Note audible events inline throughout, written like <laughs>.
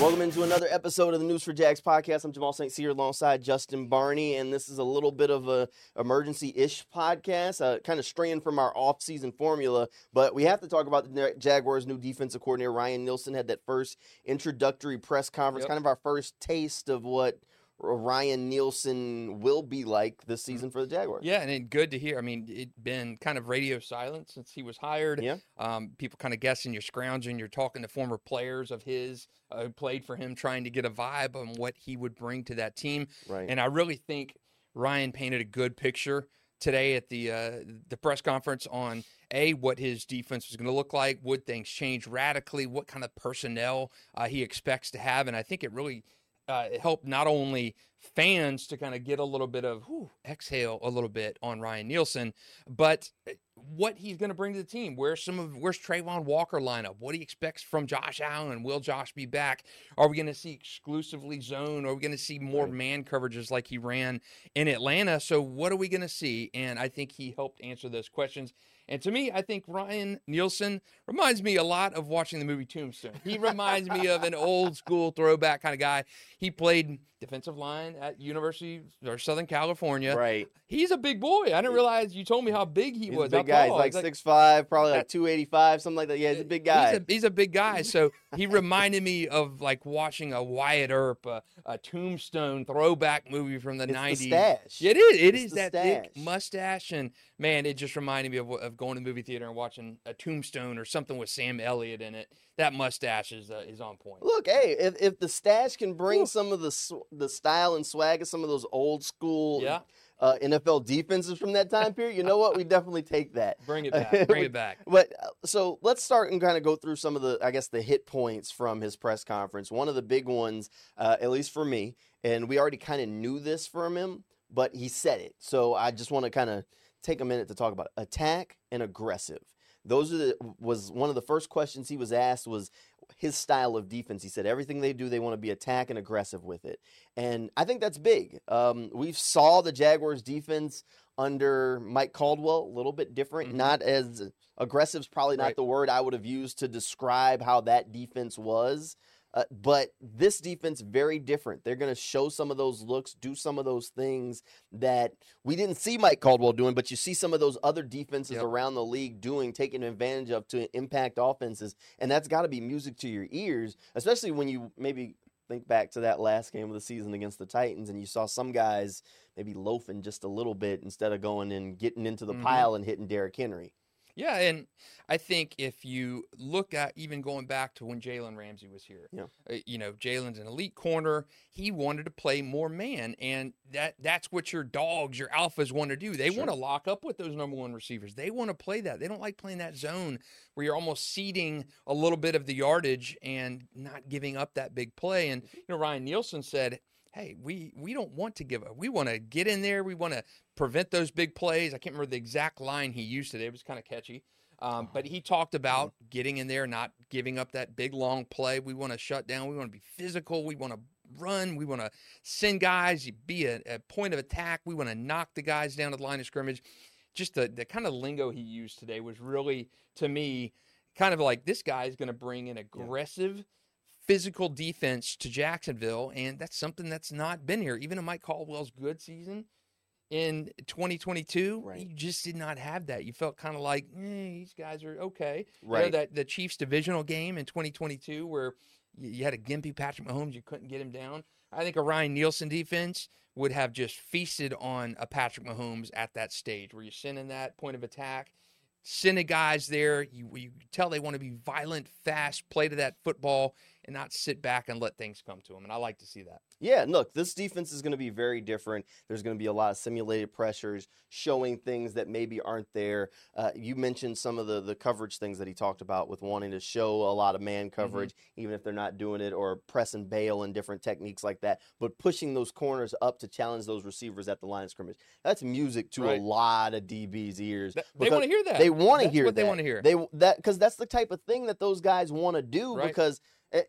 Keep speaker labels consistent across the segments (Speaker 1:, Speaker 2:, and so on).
Speaker 1: Welcome into another episode of the News4JAX podcast. I'm Jamal St. Cyr alongside Justin Barney, and this is a little bit of a emergency-ish podcast, uh, kind of straying from our off-season formula. But we have to talk about the Jaguars' new defensive coordinator Ryan Nielsen had that first introductory press conference,
Speaker 2: Yep.
Speaker 1: kind of our first taste of what Ryan Nielsen will be like this season for the Jaguars.
Speaker 2: Yeah, and it, good to hear. I mean, it's been kind of radio silence since he was hired.
Speaker 1: Yeah.
Speaker 2: Um, people kind of guessing, you're scrounging, you're talking to former players of his uh, who played for him, trying to get a vibe on what he would bring to that team.
Speaker 1: Right.
Speaker 2: And I really think Ryan painted a good picture today at the uh, the press conference on a what his defense was going to look like. Would things change radically? What kind of personnel uh, he expects to have? And I think it really uh, helped not only fans to kind of get a little bit of whew, exhale a little bit on Ryan Nielsen, but uh, what he's going to bring to the team. Where's some of where's Travon Walker lineup? What he expects from Josh Allen? Will Josh be back? Are we going to see exclusively zone? Are we going to see more man coverages like he ran in Atlanta? So what are we going to see? And I think he helped answer those questions. And to me, I think Ryan Nielsen reminds me a lot of watching the movie Tombstone. He reminds me of an old school throwback kind of guy. He played defensive line at University or Southern California.
Speaker 1: Right.
Speaker 2: He's a big boy. I didn't realize you told me how big he
Speaker 1: He's
Speaker 2: was.
Speaker 1: a big guy. He's
Speaker 2: tall.
Speaker 1: like six five, probably like two eighty five, something like that. Yeah, he's a big guy.
Speaker 2: He's a, he's a big guy. So <laughs> he reminded me of like watching a Wyatt Earp, a, a Tombstone throwback movie from the
Speaker 1: It's the
Speaker 2: 90s.
Speaker 1: stash.
Speaker 2: It is. It
Speaker 1: It's
Speaker 2: is that thick mustache, and man, it just reminded me of, of going to the movie theater and watching a Tombstone or something with Sam Elliott in it. That mustache is uh, is on point.
Speaker 1: Look, hey, if, if the stash can bring
Speaker 2: Whew.
Speaker 1: some of the sw- the style and swag of some of those old school
Speaker 2: Yeah,
Speaker 1: uh, NFL defenses from that time period, you know what? We definitely take that.
Speaker 2: bring it <laughs> back. Bring it back.
Speaker 1: But uh, so let's start and kind of go through some of the, I guess, the hit points from his press conference. One of the big ones, uh, at least for me, and we already kind of knew this from him, but he said it. So I just want to kind of take a minute to talk about it. attack and aggressive. Those are the was one of the first questions he was asked was his style of defense. He said everything they do, they want to be attack and aggressive with it, and I think that's big. Um, we saw the Jaguars defense under Mike Caldwell a little bit different,
Speaker 2: Mhm.
Speaker 1: not as aggressive is probably not
Speaker 2: Right.
Speaker 1: the word I would have used to describe how that defense was. Uh, but this defense very different. They're going to show some of those looks, do some of those things that we didn't see Mike Caldwell doing, but you see some of those other defenses
Speaker 2: Yep.
Speaker 1: around the league doing, taking advantage of to impact offenses, and that's got to be music to your ears, especially when you maybe think back to that last game of the season against the Titans, and you saw some guys maybe loafing just a little bit instead of going and getting into the
Speaker 2: Mhm.
Speaker 1: pile and hitting Derrick Henry.
Speaker 2: Yeah, and I think if you look at even going back to when Jalen Ramsey was here,
Speaker 1: Yeah.
Speaker 2: uh, you know, Jalen's an elite corner. He wanted to play more man, and that that's what your dogs, your alphas want to do. They
Speaker 1: Sure.
Speaker 2: want to lock up with those number one receivers. They want to play that. They don't like playing that zone where you're almost ceding a little bit of the yardage and not giving up that big play. And you know, Ryan Nielsen said. Hey, we we don't want to give up. We want to get in there. We want to prevent those big plays. I can't remember the exact line he used today. It was kind of catchy. Um, but he talked about getting in there, not giving up that big long play. We want to shut down. We want to be physical. We want to run. We want to send guys, be a, a point of attack. We want to knock the guys down at the line of scrimmage. Just the, the kind of lingo he used today was really, to me, kind of like this guy is going to bring an aggressive, physical defense to Jacksonville. And that's something that's not been here. Even in Mike Caldwell's good season, in 2022,
Speaker 1: Right.
Speaker 2: you just did not have that. You felt kind of like, eh, these guys are okay. You know,
Speaker 1: Right.
Speaker 2: that the Chiefs divisional game in 2022 where you, you had a gimpy Patrick Mahomes, you couldn't get him down. I think a Ryan Nielsen defense would have just feasted on a Patrick Mahomes at that stage where you're sending that point of attack, sending guys there. You you tell they want to be violent, fast, play to that football, and not sit back and let things come to them. And I like to see that.
Speaker 1: Yeah, look, this defense is going to be very different. There's going to be a lot of simulated pressures, showing things that maybe aren't there. Uh, you mentioned some of the the coverage things that he talked about with wanting to show a lot of man coverage, even if they're not doing it, or press and bail and different techniques like that. But pushing those corners up to challenge those receivers at the line of scrimmage. That's music to
Speaker 2: Right.
Speaker 1: a lot of DBs' ears.
Speaker 2: That- they want to hear that.
Speaker 1: They want to hear
Speaker 2: what
Speaker 1: that.
Speaker 2: they want to hear.
Speaker 1: They that because that's the type of thing that those guys want to do
Speaker 2: Right.
Speaker 1: because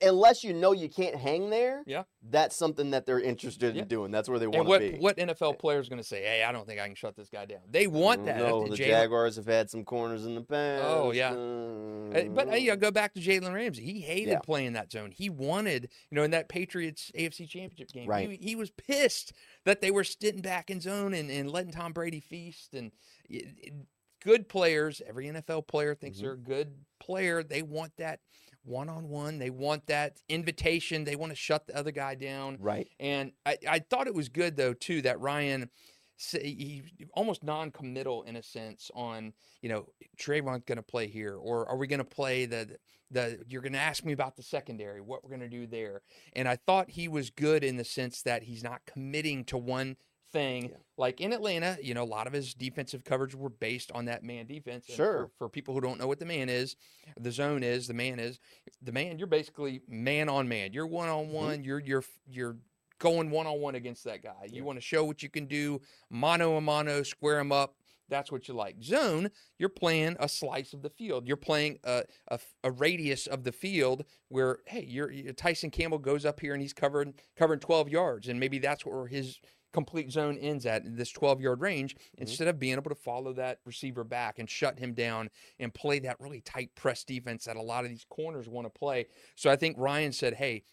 Speaker 1: Unless you know you can't hang there,
Speaker 2: Yeah.
Speaker 1: that's something that they're interested
Speaker 2: Yeah.
Speaker 1: in doing. That's where they want to be.
Speaker 2: what NFL player is going to say, "Hey, I don't think I can shut this guy down." They want that.
Speaker 1: No, the
Speaker 2: Jalen-
Speaker 1: Jaguars have had some corners in the past.
Speaker 2: Oh, yeah. Uh, But uh, you know,
Speaker 1: Mm.
Speaker 2: go back to Jalen Ramsey. He hated
Speaker 1: Yeah.
Speaker 2: playing that zone. He wanted, you know, in that Patriots AFC Championship game,
Speaker 1: Right.
Speaker 2: he, he was pissed that they were sitting back in zone and, and letting Tom Brady feast. And it, it- good players, every NFL player thinks
Speaker 1: Mhm.
Speaker 2: they're a good player. They want that one on one. They want that invitation. They want to shut the other guy down.
Speaker 1: right.
Speaker 2: And I, I thought it was good though too that Ryan he almost non-committal in a sense on you know Travon's going to play here or are we going to play the the you're going to ask me about the secondary what we're going to do there and I thought he was good in the sense that he's not committing to one thing
Speaker 1: Yeah.
Speaker 2: like in Atlanta you know a lot of his defensive coverage were based on that man defense And
Speaker 1: Sure.
Speaker 2: for, for people who don't know what the man is the zone is the man is the man you're basically man on man you're one on one you're you're you're going one on one against that guy you
Speaker 1: Yeah.
Speaker 2: want to show what you can do mano a mano square him up that's what you like zone you're playing a slice of the field you're playing a, a, a radius of the field where hey you're, you tyson campbell goes up here and he's covering covering 12 yards and maybe that's where his complete zone ends at in this 12 yard range mm-hmm. instead of being able to follow that receiver back and shut him down and play that really tight press defense that a lot of these corners want to play. So i think ryan said hey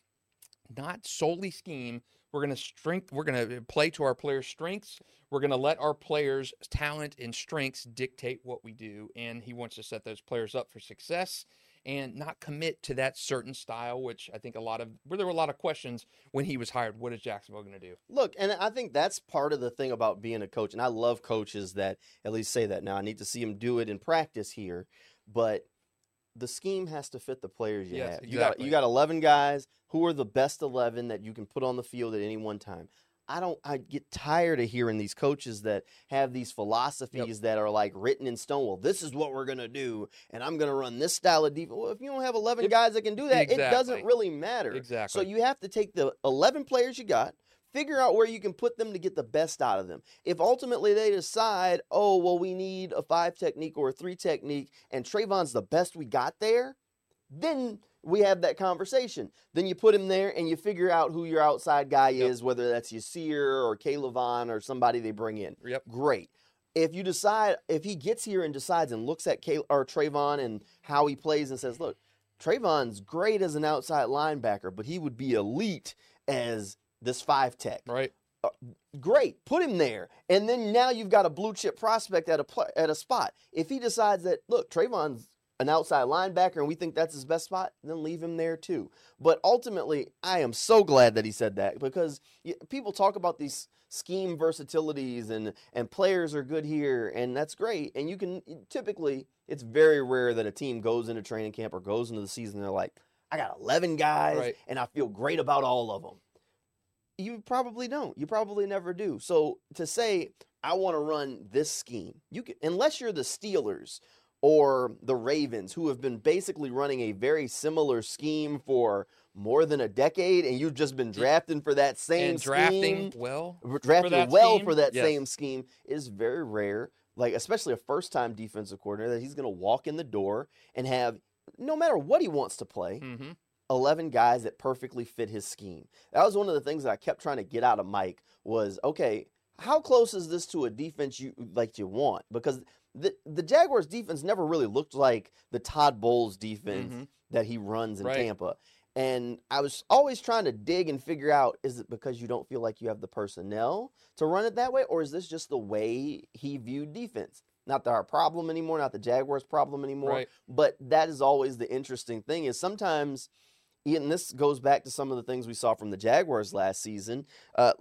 Speaker 2: not solely scheme. We're going to strength we're going to uh, play to our players strengths. We're going to let our players talent and strengths dictate what we do and he wants to set those players up for success and not commit to that certain style which i think a lot of where there were a lot of questions when he was hired what is jacksonville going to do
Speaker 1: Look, and I think that's part of the thing about being a coach. And I love coaches that at least say that. Now, I need to see them do it in practice here, but the scheme has to fit the players you
Speaker 2: Yes,
Speaker 1: have. You got you got 11 guys who are the best 11 that you can put on the field at any one time. I don't I get tired of hearing these coaches that have these philosophies that are like written in stone. Well, this is what we're going to do and I'm going to run this style of defense. Well, if you don't have 11
Speaker 2: If-
Speaker 1: guys that can do that, it doesn't really matter.
Speaker 2: exactly
Speaker 1: So you have to take the 11 players you got, figure out where you can put them to get the best out of them. If ultimately they decide, oh, well, we need a five technique or a three technique, and Travon's the best we got there, then we have that conversation. Then you put him there and you figure out who your outside guy
Speaker 2: Yep.
Speaker 1: is, whether that's Yasir or Vaughn or somebody they bring in.
Speaker 2: yep
Speaker 1: Great. If you decide, if he gets here and decides and looks at Kay, or Travon and how he plays and says, look, Travon's great as an outside linebacker, but he would be elite as this five tech.
Speaker 2: right uh,
Speaker 1: Great, put him there, and then now you've got a blue chip prospect at a pl- at a spot. If he decides that look, Travon's an outside linebacker and we think that's his best spot, then leave him there too. But ultimately, I am so glad that he said that because people talk about these scheme versatilities and and players are good here and that's great. And you can typically it's very rare that a team goes into training camp or goes into the season they're like, I got 11 guys
Speaker 2: Right.
Speaker 1: and I feel great about all of them. You probably don't. You probably never do. So to say I want to run this scheme, you can unless you're the Steelers or the Ravens who have been basically running a very similar scheme for more than a decade and you've just been drafting for that same
Speaker 2: and drafting
Speaker 1: scheme,
Speaker 2: well
Speaker 1: r- drafted
Speaker 2: that
Speaker 1: well
Speaker 2: scheme?
Speaker 1: for that
Speaker 2: Yes.
Speaker 1: same scheme is very rare. Like especially a first-time defensive coordinator that he's going to walk in the door and have no matter what he wants to play,
Speaker 2: hmm
Speaker 1: 11 guys that perfectly fit his scheme. That was one of the things that I kept trying to get out of Mike was okay, how close is this to a defense you like you want? Because the the Jaguars defense never really looked like the Todd Bowles defense
Speaker 2: Mhm.
Speaker 1: that he runs in
Speaker 2: Right.
Speaker 1: Tampa. And I was always trying to dig and figure out is it because you don't feel like you have the personnel to run it that way, or is this just the way he viewed defense? Not our problem anymore, not the Jaguars' problem anymore.
Speaker 2: right
Speaker 1: But that is always the interesting thing is sometimes, and this goes back to some of the things we saw from the Jaguars last season. Uh,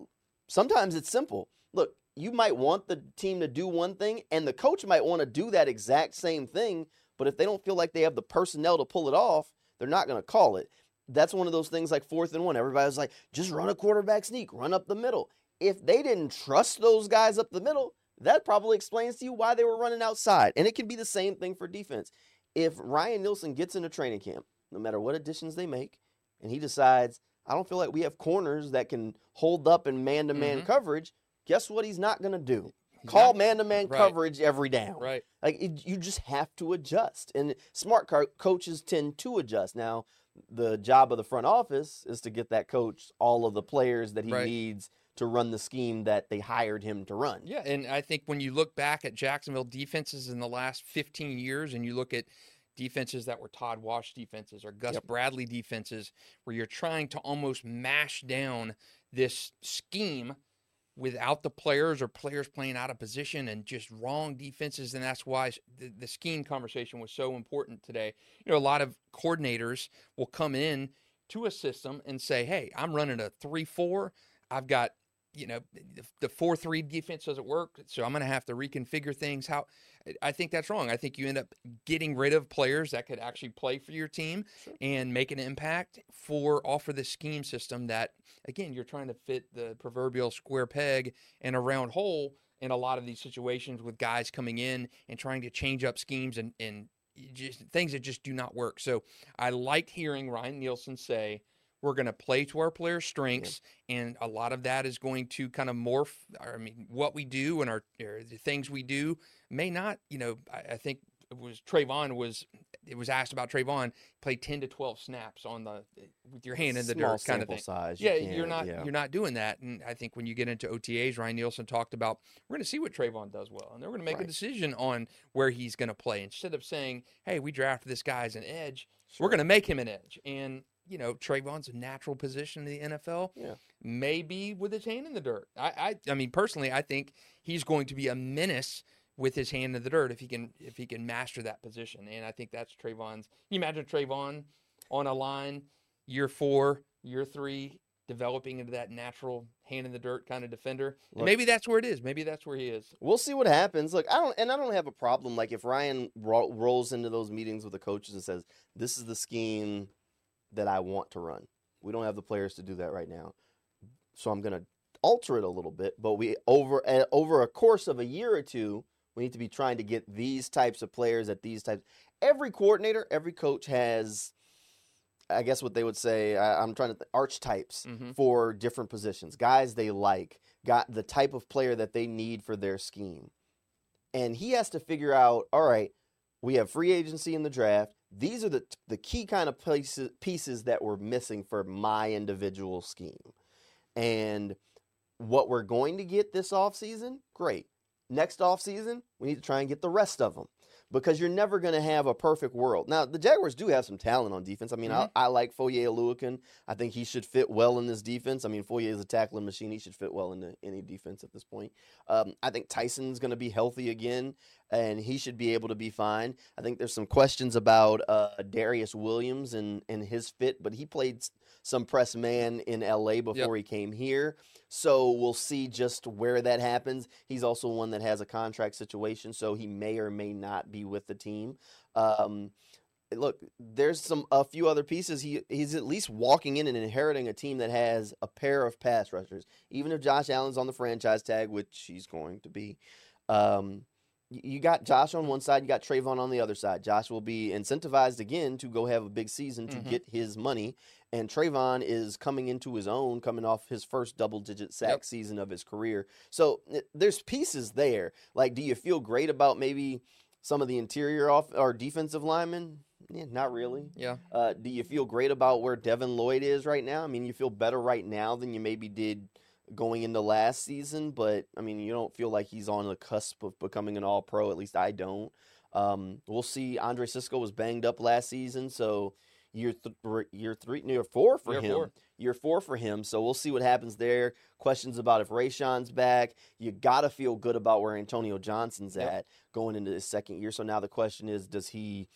Speaker 1: sometimes it's simple. Look, you might want the team to do one thing, and the coach might want to do that exact same thing. But if they don't feel like they have the personnel to pull it off, they're not going to call it. That's one of those things like fourth and one. Everybody's like, just run a quarterback sneak, run up the middle. If they didn't trust those guys up the middle, that probably explains to you why they were running outside. And it can be the same thing for defense. If Ryan Nielsen gets into training camp, no matter what additions they make, and he decides, I don't feel like we have corners that can hold up in man to man
Speaker 2: Mhm.
Speaker 1: coverage, guess what he's not going to do? Call man to man coverage every down.
Speaker 2: right
Speaker 1: Like it, you just have to adjust, and smart co- coaches tend to adjust. Now, the job of the front office is to get that coach all of the players that he
Speaker 2: Right.
Speaker 1: needs to run the scheme that they hired him to run.
Speaker 2: Yeah, and I think when you look back at Jacksonville defenses in the last 15 years and you look at defenses that were Todd Wash defenses or Gus
Speaker 1: Yep.
Speaker 2: Bradley defenses where you're trying to almost mash down this scheme without the players or players playing out of position and just wrong defenses and that's why the, the scheme conversation was so important today. You know, a lot of coordinators will come in to a system and say, "Hey, I'm running a 3-4. I've got you know the- four three defense doesn't work, so I'm going to have to reconfigure things. How I think that's wrong. I think you end up getting rid of players that could actually play for your team
Speaker 1: Sure.
Speaker 2: and make an impact for offer the scheme system that again you're trying to fit the proverbial square peg in a round hole in a lot of these situations with guys coming in and trying to change up schemes and and just things that just do not work. So I liked hearing Ryan Nielsen say we're going to play to our players' strengths, and a lot of that is going to kind of morph. I mean, what we do and our the things we do may not. You know, I, I think it was Travon was it was asked about Travon played ten to twelve snaps on the with your hand in the
Speaker 1: Small
Speaker 2: dirt kind of thing.
Speaker 1: size. you
Speaker 2: Yeah, you're
Speaker 1: can't- yeah.
Speaker 2: you're not doing that, and I think when you get into OTAs, Ryan Nielsen talked about we're going to see what Travon does well, and they're going to make a decision on where he's going to play instead of saying, "Hey, we drafted this guy as an edge,
Speaker 1: Sure.
Speaker 2: we're going to make him an edge." And you know, Travon's a natural position in the NFL.
Speaker 1: Yeah.
Speaker 2: Maybe with his hand in the dirt. I, I, I mean, personally, I think he's going to be a menace with his hand in the dirt if he can if he can master that position. And I think that's Travon's. You imagine Travon on a line year four, year three, developing into that natural hand in the dirt kind of defender.
Speaker 1: Look-
Speaker 2: maybe that's where it is. Maybe that's where he is.
Speaker 1: We'll see what happens. Look, I don't, and I don't have a problem. Like if Ryan ro- rolls into those meetings with the coaches and says, "This is the scheme that I want to run." We don't have the players to do that right now, so I'm going to alter it a little bit. But we over uh, over a course of a year or two, we need to be trying to get these types of players at these types. Every coordinator, every coach has, I guess, what they would say. I, I'm trying to th- archetypes
Speaker 2: Mm-hmm.
Speaker 1: for different positions, guys they like, got the type of player that they need for their scheme. And he has to figure out, all right, we have free agency in the draft. These are the the key kind of pieces pieces that we're missing for my individual scheme. And what we're going to get this offseason, great. Next offseason, we need to try and get the rest of them because you're never going to have a perfect world. Now, the Jaguars do have some talent on defense. I mean,
Speaker 2: Mhm.
Speaker 1: I, I like Foye Oluokun. I think he should fit well in this defense. I mean, Foye is a tackling machine. He should fit well into any defense at this point. Um, I think Tyson's going to be healthy again, and he should be able to be fine. I think there's some questions about uh, Darious Williams and, and his fit, but he played some press man in LA before he came here. So we'll see just where that happens. He's also one that has a contract situation, so he may or may not be with the team. Um, look, there's some a few other pieces. He he's at least walking in and inheriting a team that has a pair of pass rushers. Even if Josh Allen's on the franchise tag, which he's going to be, um, you got Josh on one side, you got Travon on the other side. Josh will be incentivized again to go have a big season to
Speaker 2: Mhm.
Speaker 1: get his money, and Travon is coming into his own, coming off his first double-digit sack
Speaker 2: Yep.
Speaker 1: season of his career. So eh, there's pieces there. Like, do you feel great about maybe? Some of the interior off or defensive linemen, yeah, not really.
Speaker 2: Yeah.
Speaker 1: Uh, do you feel great about where Devin Lloyd is right now? I mean, you feel better right now than you maybe did going into last season, but I mean, you don't feel like he's on the cusp of becoming an All Pro. At least I don't. Um, we'll see. Andre Cisco was banged up last season, so year th- year three, year four for
Speaker 2: Year
Speaker 1: him.
Speaker 2: four.
Speaker 1: Year four for him. So we'll see what happens there. Questions about if Rayshawn's back. You got to feel good about where Antonio Johnson's
Speaker 2: Yep.
Speaker 1: at going into his second year. So now the question is, does he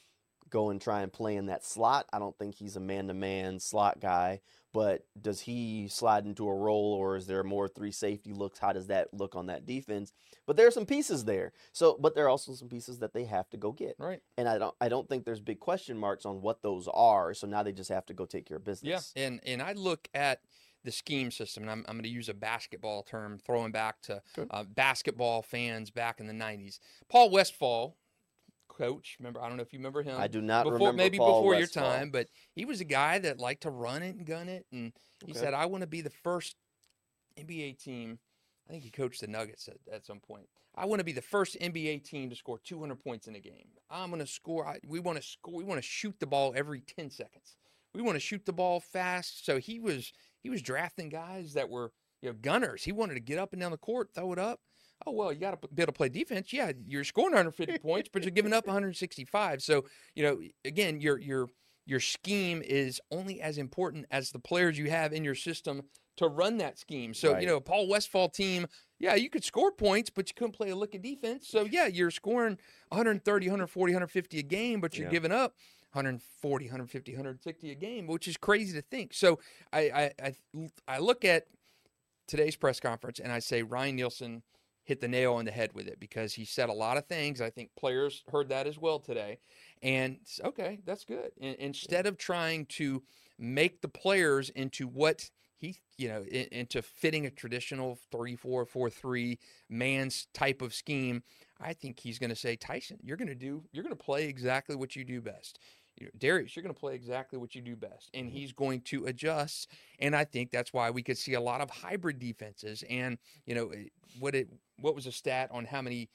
Speaker 1: go and try and play in that slot? I don't think he's a man-to-man slot guy, but does he slide into a role, or is there more three safety looks? How does that look on that defense? But there are some pieces there. So, but there are also some pieces that they have to go get,
Speaker 2: Right.
Speaker 1: and I don't, I don't think there's big question marks on what those are. So now they just have to go take care of business.
Speaker 2: Yeah, and and I look at the scheme system, and I'm, I'm going to use a basketball term, throwing back to uh, basketball fans back in the '90s. Paul Westphal, coach. Remember, I don't know if you remember him.
Speaker 1: I do not
Speaker 2: before,
Speaker 1: remember
Speaker 2: maybe
Speaker 1: Paul
Speaker 2: before
Speaker 1: Westphal.
Speaker 2: your time, but he was a guy that liked to run it and gun it, and he
Speaker 1: Okay.
Speaker 2: said, "I want to be the first NBA team." I think he coached the Nuggets at, at some point. I want to be the first NBA team to score 200 points in a game. I'm going to score. I, we want to score. We want to shoot the ball every 10 seconds. we want to shoot the ball fast. So he was he was drafting guys that were you know gunners. He wanted to get up and down the court, throw it up. Oh well, you got to be able to play defense. Yeah, you're scoring 150 points, but you're giving up 165. So you know, again, your your your scheme is only as important as the players you have in your system to run that scheme. So,
Speaker 1: Right.
Speaker 2: you know, Paul Westphal team, yeah, you could score points, but you couldn't play a lick of defense. So, yeah, you're scoring 130, 140, 150 a game, but you're
Speaker 1: Yeah.
Speaker 2: giving up 140, 150, 160 a game, which is crazy to think. So, I I I, I look at today's press conference and I say Ryan Nielsen hit the nail on the head with it because he said a lot of things. I think players heard that as well today. And okay, that's good. And, instead of trying to make the players into what he, you know, into fitting a traditional 3 4 4 3 man's type of scheme, I think he's going to say, Tyson, you're going to do, you're going to play exactly what you do best. You know, Darious, you're going to play exactly what you do best. And he's going to adjust. And I think that's why we could see a lot of hybrid defenses. And, you know, eh, what it, what was a stat on how many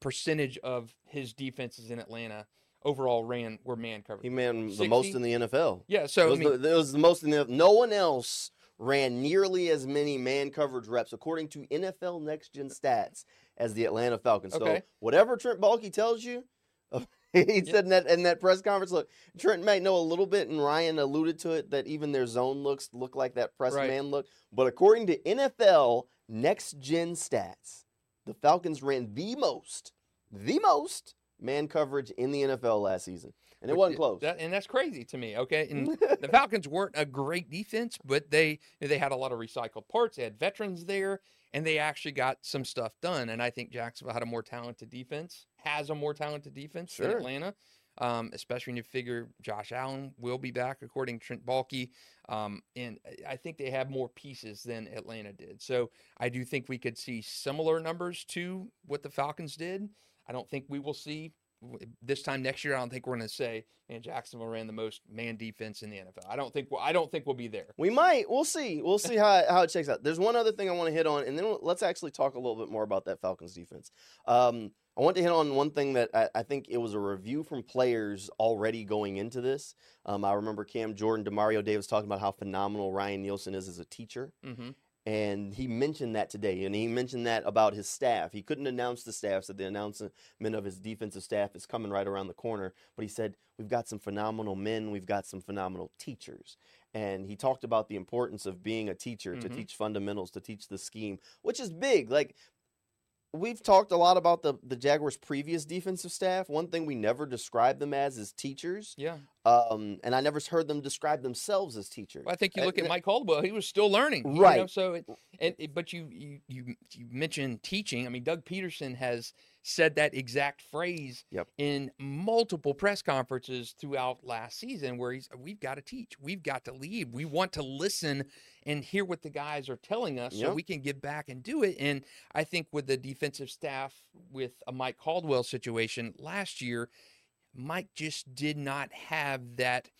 Speaker 2: percentage of his defenses in Atlanta overall ran were man coverage.
Speaker 1: He ran the most in the NFL.
Speaker 2: Yeah,
Speaker 1: It
Speaker 2: so I mean,
Speaker 1: the, it was the most in the No one else ran nearly as many man coverage reps, according to NFL Next Gen Stats, as the Atlanta Falcons.
Speaker 2: Okay.
Speaker 1: So whatever Trent Baalke tells you, <laughs> he said in that in that press conference. Look, Trent might know a little bit, and Ryan alluded to it that even their zone looks look like that press
Speaker 2: Right.
Speaker 1: man look. But according to NFL Next Gen Stats, the Falcons ran the most, the most man coverage in the NFL last season, and it
Speaker 2: Which-
Speaker 1: wasn't close.
Speaker 2: That, and that's crazy to me. Okay, and <laughs> the Falcons weren't a great defense, but they they had a lot of recycled parts. They had veterans there, and they actually got some stuff done. And I think Jacksonville had a more talented defense, has a more talented defense than Atlanta. Um, especially when you figure Josh Allen will be back, according to Trent Baalke. Um, and I- think they have more pieces than Atlanta did. So I do think we could see similar numbers to what the Falcons did. I don't think we will see this time next year. I don't think we're going to say, "Man, Jacksonville ran the most man defense in the NFL." I don't think. We'll, I don't think we'll be there.
Speaker 1: We might. We'll see. We'll see how how it shakes out. There's one other thing I want to hit on, and then let's actually talk a little bit more about that Falcons defense. Um, I want to hit on one thing that I, I think it was a review from players already going into this. Um, I remember Cam Jordan, Demario Davis talking about how phenomenal Ryan Nielsen is as a teacher.
Speaker 2: hmm
Speaker 1: And he mentioned that today, and he mentioned that about his staff. He couldn't announce the staff, so the announcement of his defensive staff is coming right around the corner. But he said, We've got some phenomenal men, we've got some phenomenal teachers. And he talked about the importance of being a teacher to
Speaker 2: Mhm.
Speaker 1: teach fundamentals, to teach the scheme, which is big. Like, we've talked a lot about the, the Jaguars' previous defensive staff. One thing we never described them as is teachers.
Speaker 2: Yeah,
Speaker 1: Um, and I never heard them describe themselves as teachers.
Speaker 2: well, I think you
Speaker 1: Uh,
Speaker 2: look at Mike Caldwell; he was still learning, you know,
Speaker 1: Right.
Speaker 2: so, it, and it- but you you you you mentioned teaching. I mean, Doug Pederson has said that exact phrase
Speaker 1: Yep.
Speaker 2: in multiple press conferences throughout last season, where he's we've got to teach, we've got to lead, we want to listen and hear what the guys are telling us, so we can get back and do it. And I think with the defensive staff, with a Mike Caldwell situation last year, Mike just did not have that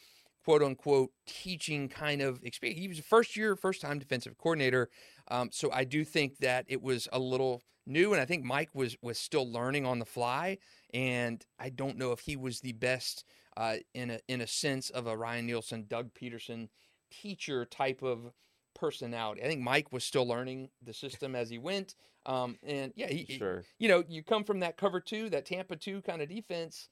Speaker 2: quote unquote teaching kind of experience. He was a first year, first time defensive coordinator. Um, so I do think that it was a little new, and I think Mike was was still learning on the fly. And I don't know if he was the best uh, in a in a sense of a Ryan Nielsen, Doug Pederson teacher type of personality. I think Mike was still learning the system as he went. Um, and yeah, he, he-
Speaker 1: Sure.
Speaker 2: you know, you come from that cover two, that Tampa two kind of defense.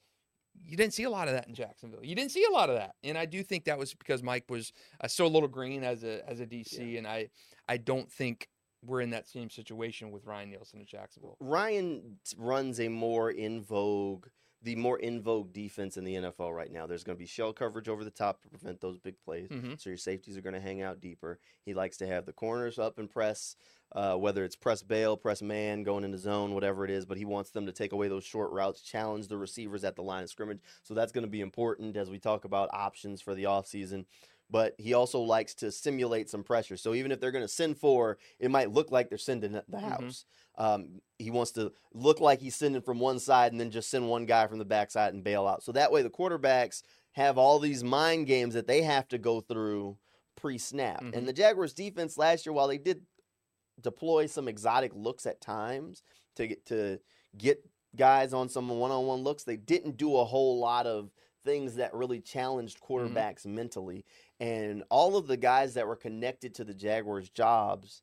Speaker 2: You didn't see a lot of that in Jacksonville. You didn't see a lot of that, and I do think that was because Mike was uh, still a little green as a as a DC, and I I don't think we're in that same situation with Ryan Nielsen in Jacksonville.
Speaker 1: Ryan runs a more in vogue, the more in vogue defense in the NFL right now. There's going to be shell coverage over the top to prevent those big plays.
Speaker 2: Mhm.
Speaker 1: So your safeties are going to hang out deeper. He likes to have the corners up and press, uh, whether it's press bail, press man, going into zone, whatever it is. But he wants them to take away those short routes, challenge the receivers at the line of scrimmage. So that's going to be important as we talk about options for the offseason. But he also likes to simulate some pressure. So even if they're going to send four, it might look like they're sending the
Speaker 2: Mhm.
Speaker 1: house. Um, he wants to look like he's sending from one side and then just send one guy from the backside and bail out. So that way the quarterbacks have all these mind games that they have to go through pre-snap.
Speaker 2: Mhm.
Speaker 1: And the Jaguars defense last year, while they did deploy some exotic looks at times to get to get guys on some one-on-one looks, they didn't do a whole lot of things that really challenged
Speaker 2: Mm-hmm.
Speaker 1: quarterbacks mentally. And all of the guys that were connected to the Jaguars' jobs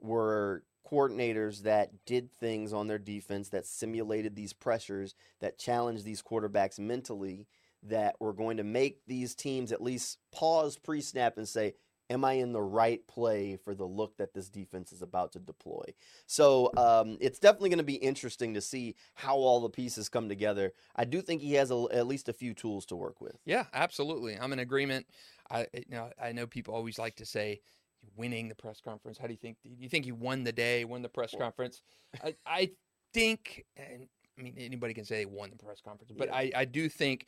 Speaker 1: were coordinators that did things on their defense that simulated these pressures, that challenged these quarterbacks mentally, that were going to make these teams at least pause pre snap and say, Am I in the right play for the look that this defense is about to deploy? So um, it's definitely going to be interesting to see how all the pieces come together. I do think he has a, at least a few tools to work with.
Speaker 2: Yeah, absolutely. I'm in agreement. I you know I know people always like to say winning the press conference. How do you think? Do you think he won the day, won the press conference? I, I think, and I mean anybody can say they won the press conference, but
Speaker 1: Yeah.
Speaker 2: I, I do think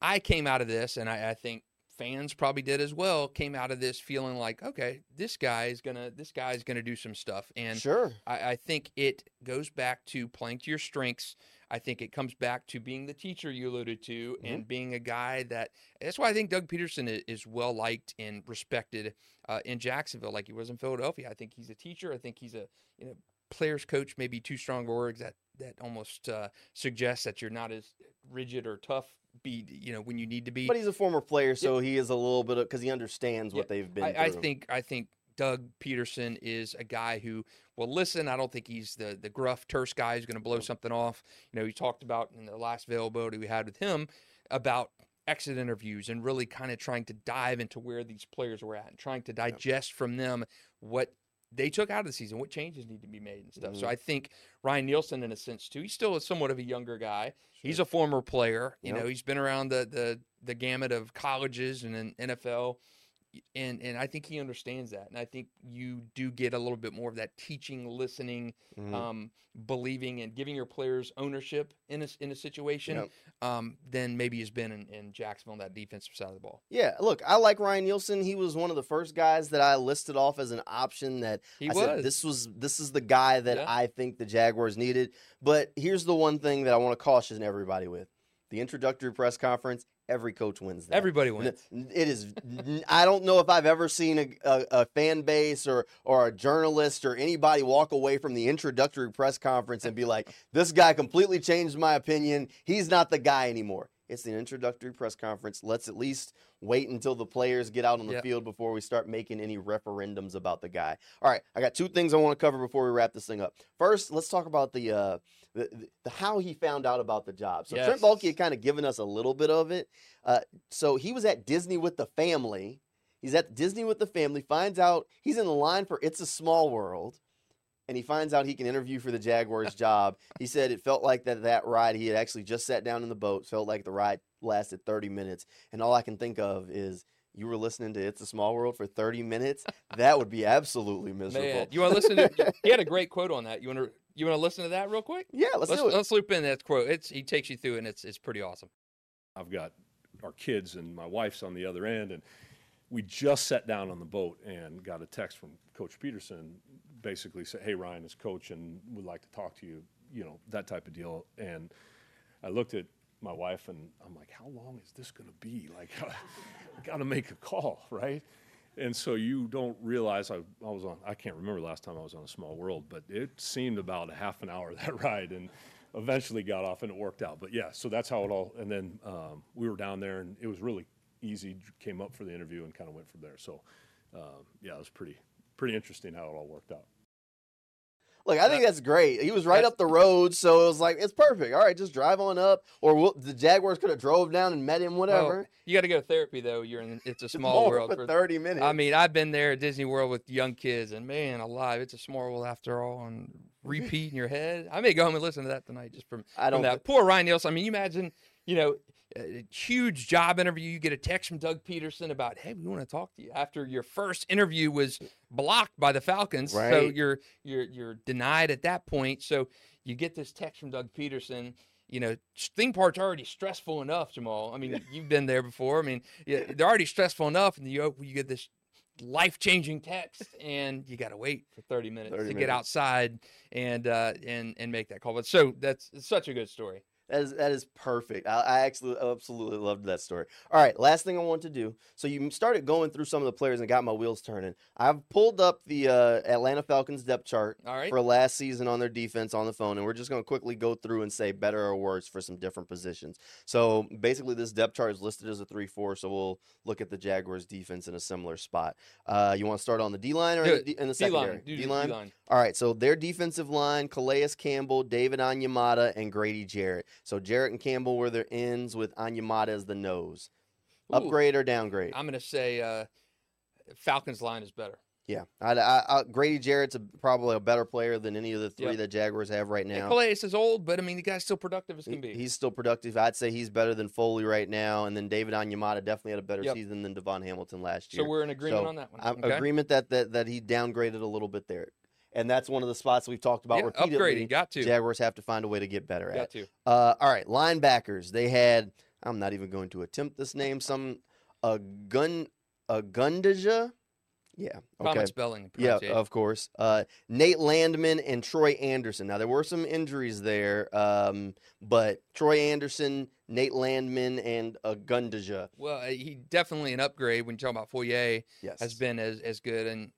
Speaker 2: I came out of this, and I, I think fans probably did as well. Came out of this feeling like, okay, this guy is gonna this guy is gonna do some stuff, and
Speaker 1: sure.
Speaker 2: I, I think it goes back to playing to your strengths. I think it comes back to being the teacher you alluded to
Speaker 1: Mm-hmm.
Speaker 2: and being a guy that. That's why I think Doug Pederson is, is well liked and respected uh, in Jacksonville, like he was in Philadelphia. I think he's a teacher. I think he's a you know players coach. Maybe too strong words that that almost uh, suggests that you're not as rigid or tough. Be you know when you need to be.
Speaker 1: But he's a former player, so he is a little bit of because he understands what they've been
Speaker 2: I,
Speaker 1: through.
Speaker 2: I think I think Doug Pederson is a guy who will listen. I don't think he's the the gruff, terse guy who's going to blow something off. You know, he talked about in the last availability we had with him about exit interviews and really kind of trying to dive into where these players were at and trying to digest from them what they took out of the season, what changes need to be made and stuff. So
Speaker 1: Mhm.
Speaker 2: I think Ryan Nielsen, in a sense, too, he's still somewhat of a younger guy. He's a former player. You
Speaker 1: Yep.
Speaker 2: know, he's been around the the the gamut of colleges and NFL and and I think he understands that, and I think you do get a little bit more of that teaching, listening,
Speaker 1: Mhm.
Speaker 2: um, believing, and giving your players ownership in a in a situation
Speaker 1: Yep.
Speaker 2: um, than maybe has been in, in Jacksonville on that defensive side of the ball.
Speaker 1: Yeah, look, I like Ryan Nielsen. He was one of the first guys that I listed off as an option that
Speaker 2: He
Speaker 1: I
Speaker 2: was.
Speaker 1: said this was this is the guy that
Speaker 2: Yeah.
Speaker 1: I think the Jaguars needed. But here's the one thing that I want to caution everybody with. The introductory press conference, every coach wins that.
Speaker 2: Everybody wins.
Speaker 1: It is. I don't know if I've ever seen a, a, a fan base or or a journalist or anybody walk away from the introductory press conference and be like, "This guy completely changed my opinion. He's not the guy anymore." It's the introductory press conference. Let's at least wait until the players get out on the
Speaker 2: Yep.
Speaker 1: field before we start making any referendums about the guy. All right, I got two things I want to cover before we wrap this thing up. First, let's talk about the uh, the, the, the how he found out about the job. So Trent
Speaker 2: Yes.
Speaker 1: Baalke had kind of given us a little bit of it. Uh, so he was at Disney with the family. He's at Disney with the family. Finds out he's in the line for It's a Small World, and he finds out he can interview for the Jaguars <laughs> job. He said it felt like that that ride. He had actually just sat down in the boat. Felt like the ride lasted 30 minutes, and all I can think of is. You were listening to It's a Small World for 30 minutes? That would be absolutely <laughs> miserable.
Speaker 2: Man, you want to listen to? <laughs> he had a great quote on that. You want to you want to listen to that real quick?
Speaker 1: yeah, let's,
Speaker 2: let's
Speaker 1: do it.
Speaker 2: let's loop in that quote. It's he takes you through, and it's it's pretty awesome.
Speaker 3: I've got our kids and my wife's on the other end, and we just sat down on the boat and got a text from Coach Pederson, basically said, "Hey Ryan, is coach, and would like to talk to you." You know that type of deal. And I looked at my wife and I'm like, "How long is this going to be? Like, I <laughs> got to make a call, right?" And so you don't realize I, I was on. I can't remember last time I was on a small world, but it seemed about a half an hour that <laughs> ride, and eventually got off and it worked out. But yeah, so that's how it all. And then um, we were down there, and it was really easy. Came up for the interview and kind of went from there. So um, yeah, it was pretty pretty interesting how it all worked out.
Speaker 1: Look, I think that's great. He was right
Speaker 2: That's-
Speaker 1: up the road, so it was like it's perfect. All right, just drive on up, or we'll, the Jaguars could have drove down and met him, whatever.
Speaker 2: Well, you got to go to therapy though. You're in. It's a <laughs> small world.
Speaker 1: for thirty minutes.
Speaker 2: I mean, I've been there at Disney World with young kids, and man, alive, it's a small world after all. And <laughs> repeat in your head. I may go home and listen to that tonight just from,
Speaker 1: I don't.
Speaker 2: that. Poor Ryan Nielsen. I mean, you imagine, you know, a huge job interview. You get a text from Doug Pederson about, hey, we want to talk to you after your first interview was blocked by the Falcons. So you're you're you're denied at that point. So you get this text from Doug Pederson. You know, thing part's already stressful enough, Jamal. I mean, you've been there before. I mean, yeah, they're already stressful enough, and you you get this life changing text, and you got to wait for thirty minutes
Speaker 1: 30
Speaker 2: to get outside and uh, and and make that call. But so that's it's such a good story.
Speaker 1: That is that is perfect. I, I actually absolutely loved that story. All right, last thing I want to do. So you started going through some of the players and got my wheels turning. I've pulled up the uh, Atlanta Falcons depth chart
Speaker 2: right.
Speaker 1: for last season on their defense on the phone, and we're just going to quickly go through and say better or worse for some different positions. So basically, this depth chart is listed as a three-four. So we'll look at the Jaguars' defense in a similar spot. Uh, you want to start on the D line or in the, D- in the secondary? D-line?
Speaker 2: D-line.
Speaker 1: All right, so their defensive line: Calais Campbell, David Onyemata, and Grady Jarrett. So Jarrett and Campbell were their ends, with Onyemata as the nose.
Speaker 2: Ooh,
Speaker 1: Upgrade or downgrade?
Speaker 2: I'm going to say uh, Falcons line is better.
Speaker 1: yeah, I, I, I, Grady Jarrett's a, probably a better player than any of the three
Speaker 2: Yep.
Speaker 1: that Jaguars have right now.
Speaker 2: Calais is old, but I mean, the guy's still productive as
Speaker 1: He-
Speaker 2: can be.
Speaker 1: He's still productive. I'd say he's better than Foley right now, and then David Onyemata definitely had a better
Speaker 2: Yep.
Speaker 1: season than DaVon Hamilton last year.
Speaker 2: so we're in agreement
Speaker 1: So,
Speaker 2: on that one. Okay?
Speaker 1: Agreement that, that that he downgraded a little bit there, and that's one of the spots we've talked about
Speaker 2: yeah,
Speaker 1: repeatedly.
Speaker 2: upgrading. Got to.
Speaker 1: Jaguars have to find a way to get better at.
Speaker 2: Got to.
Speaker 1: Uh, all right, linebackers. They had. I'm not even going to attempt this name. Some a gun a Gundaja. Yeah.
Speaker 2: Common
Speaker 1: Okay.
Speaker 2: spelling.
Speaker 1: Yeah, of course. Uh, Nate Landman and Troy Andersen. Now there were some injuries there, um, but Troy Andersen, Nate Landman, and a Gundaja.
Speaker 2: Well, uh, he definitely an upgrade when you talk about Foye
Speaker 1: Yes.
Speaker 2: has been as, as good. And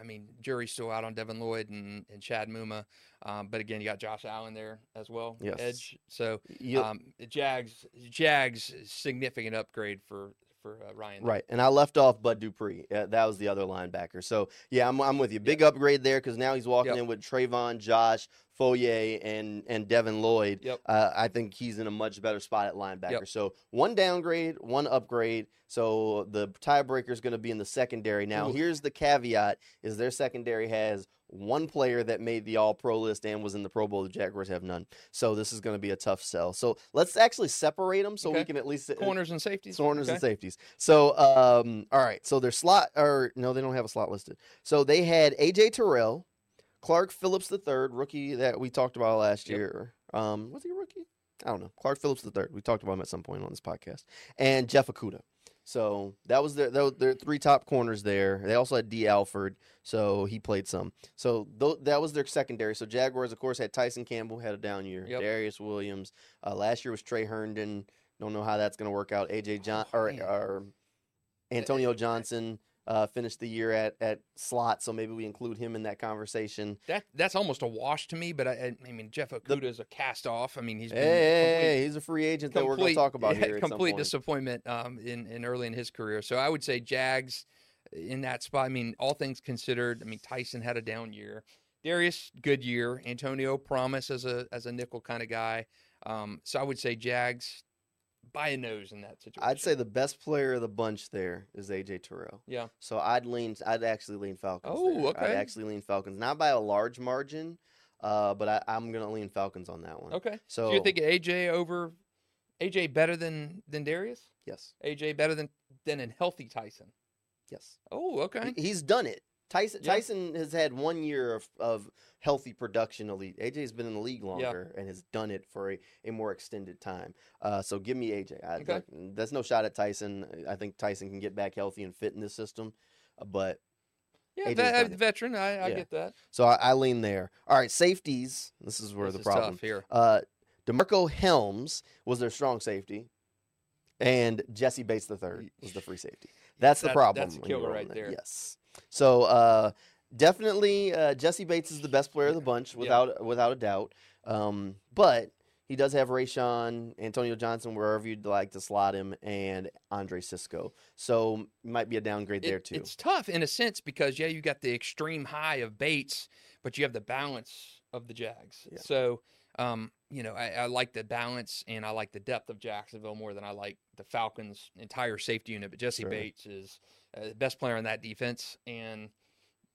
Speaker 2: I mean, jury's still out on Devin Lloyd and, and Chad Muma. Um, but again, you got Josh Allen there as well.
Speaker 1: Yes.
Speaker 2: Edge. So
Speaker 1: You-
Speaker 2: um, the Jags, Jags, significant upgrade for for uh, Ryan.
Speaker 1: Right, and I left off Bud Dupree. Uh, that was the other linebacker. So yeah, I'm, I'm with you. Big upgrade there because now he's walking
Speaker 2: Yep.
Speaker 1: in with Travon, Josh, Foye, and and Devin Lloyd.
Speaker 2: Yep.
Speaker 1: Uh, I think he's in a much better spot at linebacker.
Speaker 2: Yep.
Speaker 1: So one downgrade, one upgrade. So the tiebreaker is going to be in the secondary. Now
Speaker 2: Ooh.
Speaker 1: here's the caveat: is their secondary has one player that made the All Pro list and was in the Pro Bowl. The Jaguars have none. So this is going to be a tough sell. So let's actually separate them so we can at least uh,
Speaker 2: Corners and safeties.
Speaker 1: corners and safeties. So, um, all right. So their slot, or no, they don't have a slot listed. So they had AJ Terrell, Clark Phillips III, rookie that we talked about last
Speaker 2: Yep.
Speaker 1: year. Um, was he a rookie? I don't know. Clark Phillips III. We talked about him at some point on this podcast, and Jeff Okudah. So that was their their, their three top corners there. They also had Dee Alford, so he played some. So th- that was their secondary. So Jaguars, of course, had Tyson Campbell had a down year.
Speaker 2: Yep.
Speaker 1: Darious Williams. Uh, last year was Tre Herndon. Don't know how that's going to work out. AJ John
Speaker 2: Oh,
Speaker 1: or, or Antonio Johnson uh, finished the year at at slot, so maybe we include him in that conversation.
Speaker 2: That that's almost a wash to me. But I, I- mean, Jeff Okudah is a cast off. I mean, he's been
Speaker 1: hey,
Speaker 2: complete-
Speaker 1: he's a free agent that we're going to talk about
Speaker 2: yeah,
Speaker 1: here.
Speaker 2: Complete
Speaker 1: point.
Speaker 2: disappointment um, in, in early in his career. So I would say Jags in that spot. I mean, all things considered, I mean Tyson had a down year. Darious, good year. Antonio, promise as a as a nickel kind of guy. Um, so I would say Jags by a nose in that situation.
Speaker 1: I'd say the best player of the bunch there is AJ Terrell.
Speaker 2: yeah.
Speaker 1: So I'd lean. I'd actually lean Falcons.
Speaker 2: Oh,
Speaker 1: there. I'd actually lean Falcons, not by a large margin, uh, but I, I'm going to lean Falcons on that one.
Speaker 2: Okay.
Speaker 1: So,
Speaker 2: So you're thinking AJ over AJ better than than Darious?
Speaker 1: yes,
Speaker 2: AJ better than than a healthy Tyson.
Speaker 1: yes,
Speaker 2: Oh, okay.
Speaker 1: He's done it. Tyson
Speaker 2: Yeah.
Speaker 1: Tyson has had one year of, of healthy production elite. AJ's been in the league longer and has done it for a, a more extended time. Uh, so give me AJ. I,
Speaker 2: Okay.
Speaker 1: that's no shot at Tyson. I think Tyson can get back healthy and fit in this system. Uh, but
Speaker 2: Yeah, ve- veteran. I, I
Speaker 1: Yeah.
Speaker 2: get that.
Speaker 1: so I, I lean there. All right, safeties. This is where
Speaker 2: This
Speaker 1: the
Speaker 2: is
Speaker 1: problem.
Speaker 2: here.
Speaker 1: Uh, DeMarco Hellams was their strong safety, and Jessie Bates the third was the free safety. That's the problem.
Speaker 2: that's a killer right
Speaker 1: in
Speaker 2: there.
Speaker 1: Yes. So uh, definitely, uh, Jessie Bates is the best player of the bunch,
Speaker 2: Yeah.
Speaker 1: without without a doubt. Um, but he does have Rayshawn, Antonio Johnson, wherever you'd like to slot him, and Andre Cisco. So might be a downgrade there too.
Speaker 2: It's tough in a sense because yeah, you got the extreme high of Bates, but you have the balance of the Jags.
Speaker 1: Yeah.
Speaker 2: So, um, you know, I, I like the balance and I like the depth of Jacksonville more than I like the Falcons' entire safety unit. But Jessie
Speaker 1: Sure.
Speaker 2: Bates is uh, best player on that defense, and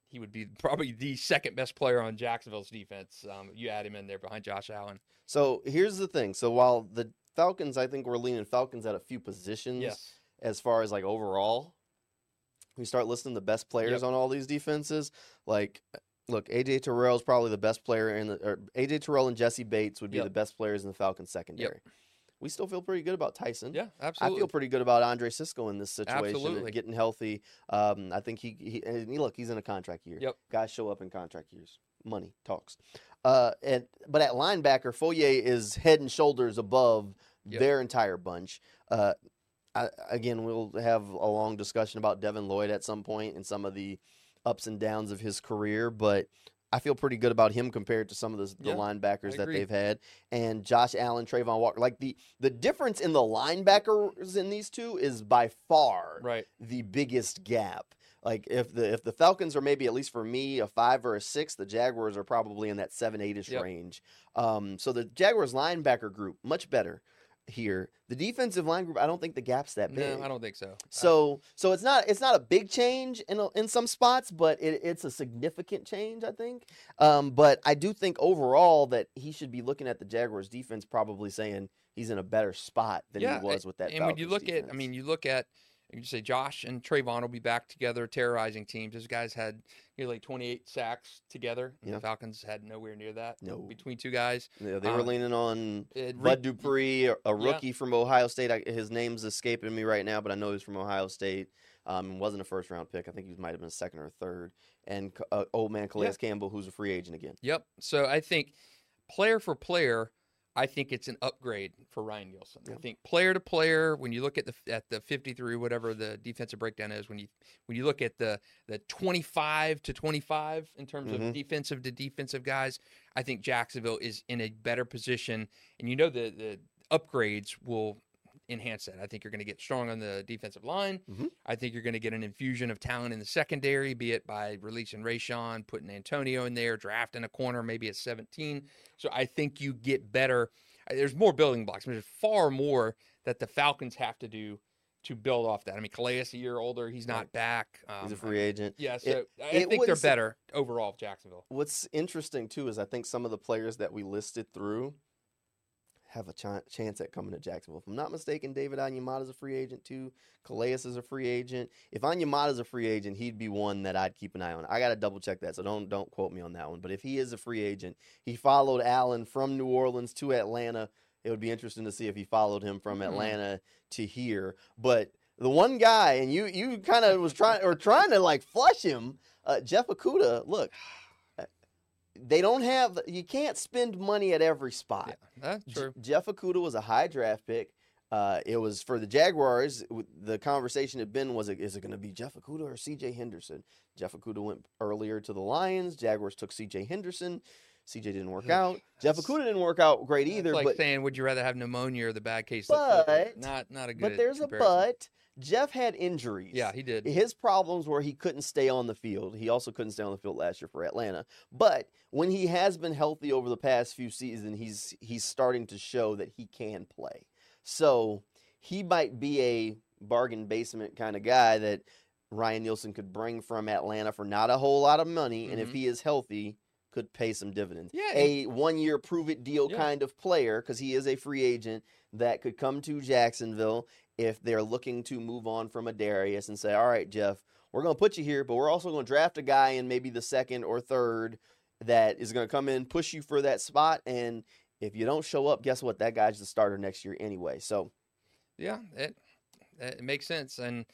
Speaker 2: he would be <laughs> probably the second best player on Jacksonville's defense. Um, you add him in there behind Josh Allen.
Speaker 1: So here's the thing. So while the Falcons, I think we're leaning Falcons at a few positions.
Speaker 2: Yes.
Speaker 1: as far as like overall. We start listing the best players
Speaker 2: Yep.
Speaker 1: on all these defenses. Like, look, AJ Terrell is probably the best player in the. AJ Terrell and Jessie Bates would be
Speaker 2: Yep.
Speaker 1: the best players in the Falcons secondary. We still feel pretty good about Tyson.
Speaker 2: Yeah, absolutely.
Speaker 1: I feel pretty good about Andre Cisco in this situation,
Speaker 2: Absolutely.
Speaker 1: getting healthy. Um, I think he, he, and he look, he's in a contract year.
Speaker 2: Yep.
Speaker 1: Guys show up in contract years. money talks. Uh, and but at linebacker, Foye is head and shoulders above
Speaker 2: Yep.
Speaker 1: their entire bunch. Uh, I, again, we'll have a long discussion about Devin Lloyd at some point and some of the ups and downs of his career, but I feel pretty good about him compared to some of the, the
Speaker 2: Yeah,
Speaker 1: linebackers that they've had. And Josh Allen, Travon Walker, like the the difference in the linebackers in these two is by far
Speaker 2: Right.
Speaker 1: the biggest gap. Like if the if the Falcons are maybe at least for me a five or a six, the Jaguars are probably in that seven eight ish
Speaker 2: Yep.
Speaker 1: range. Um, so the Jaguars linebacker group much better here. The defensive line group, I don't think the gap's that big.
Speaker 2: No, I don't think so.
Speaker 1: So so it's not it's not a big change in a, in some spots, but it, it's a significant change, I think. Um, but I do think overall that he should be looking at the Jaguars defense, probably saying he's in a better spot than
Speaker 2: Yeah,
Speaker 1: he was with that.
Speaker 2: and when you
Speaker 1: Falcons
Speaker 2: look at, I mean, you look at, you say Josh and Travon will be back together terrorizing teams. Those guys had nearly 28 sacks together.
Speaker 1: Yeah.
Speaker 2: The Falcons had nowhere near that
Speaker 1: No.
Speaker 2: between two guys.
Speaker 1: Yeah, they were
Speaker 2: uh,
Speaker 1: leaning on
Speaker 2: It
Speaker 1: Bud Dupree, a a
Speaker 2: Yeah.
Speaker 1: rookie from Ohio State. I, his name's escaping me right now, but I know he's from Ohio State. Um, wasn't a first round pick. I think he might have been a second or third. And uh, old man Calais
Speaker 2: Yeah.
Speaker 1: Campbell, who's a free agent again.
Speaker 2: Yep. So I think player for player, I think it's an upgrade for Ryan Nielsen. I think player to player, when you look at the at the 53, whatever the defensive breakdown is, when you when you look at the the 25 to 25 in terms
Speaker 1: Mhm.
Speaker 2: of defensive to defensive guys, I think Jacksonville is in a better position. And you know the the upgrades will enhance that. I think you're going to get strong on the defensive line.
Speaker 1: Mhm.
Speaker 2: I think you're going to get an infusion of talent in the secondary, be it by releasing Rayshawn, putting Antonio in there, drafting a corner maybe at 17. So I think you get better. There's more building blocks. I mean, there's far more that the Falcons have to do to build off that. I mean, Calais a year older, he's not
Speaker 1: Right.
Speaker 2: back.
Speaker 1: He's a
Speaker 2: Um,
Speaker 1: free agent.
Speaker 2: Yeah,
Speaker 1: It-
Speaker 2: so I
Speaker 1: it
Speaker 2: think they're better overall, Jacksonville.
Speaker 1: What's interesting too is I think some of the players that we listed through have a ch- chance at coming to Jacksonville. If I'm not mistaken, David Onyemata is a free agent too. Calais is a free agent. If Onyemata is a free agent, he'd be one that I'd keep an eye on. I got to double check that, so don't don't quote me on that one. But if he is a free agent, he followed Allen from New Orleans to Atlanta. It would be interesting to see if he followed him from
Speaker 2: Mhm.
Speaker 1: Atlanta to here. But the one guy, and you you kind of was trying or trying to like flush him, uh, Jeff Okudah. Look, they don't have. You can't spend money at every spot.
Speaker 2: Yeah, that's
Speaker 1: J-
Speaker 2: true.
Speaker 1: Jeff Okudah was a high draft pick. Uh, it was for the Jaguars. The conversation had been was it is it going to be Jeff Okudah or C.J. Henderson? Jeff Okudah went earlier to the Lions. Jaguars took C.J. Henderson. C.J. didn't work out. Jeff Okudah didn't work out great either.
Speaker 2: like
Speaker 1: but
Speaker 2: saying, would you rather have pneumonia or the bad case? of?
Speaker 1: But-
Speaker 2: not not a good.
Speaker 1: but there's
Speaker 2: comparison.
Speaker 1: a but. Jeff had injuries.
Speaker 2: Yeah, he did.
Speaker 1: His problems were he couldn't stay on the field. He also couldn't stay on the field last year for Atlanta. But when he has been healthy over the past few seasons, he's he's starting to show that he can play. So he might be a bargain basement kind of guy that Ryan Nielsen could bring from Atlanta for not a whole lot of money, and if
Speaker 2: Mhm.
Speaker 1: he is healthy, could pay some dividends.
Speaker 2: Yeah,
Speaker 1: a one year prove it deal
Speaker 2: Yeah.
Speaker 1: kind of player because he is a free agent that could come to Jacksonville if they're looking to move on from a Darious and say, all right, Jeff, we're going to put you here, but we're also going to draft a guy in maybe the second or third that is going to come in, push you for that spot. And if you don't show up, guess what? That guy's the starter next year anyway. So,
Speaker 2: Yeah, it it makes sense. And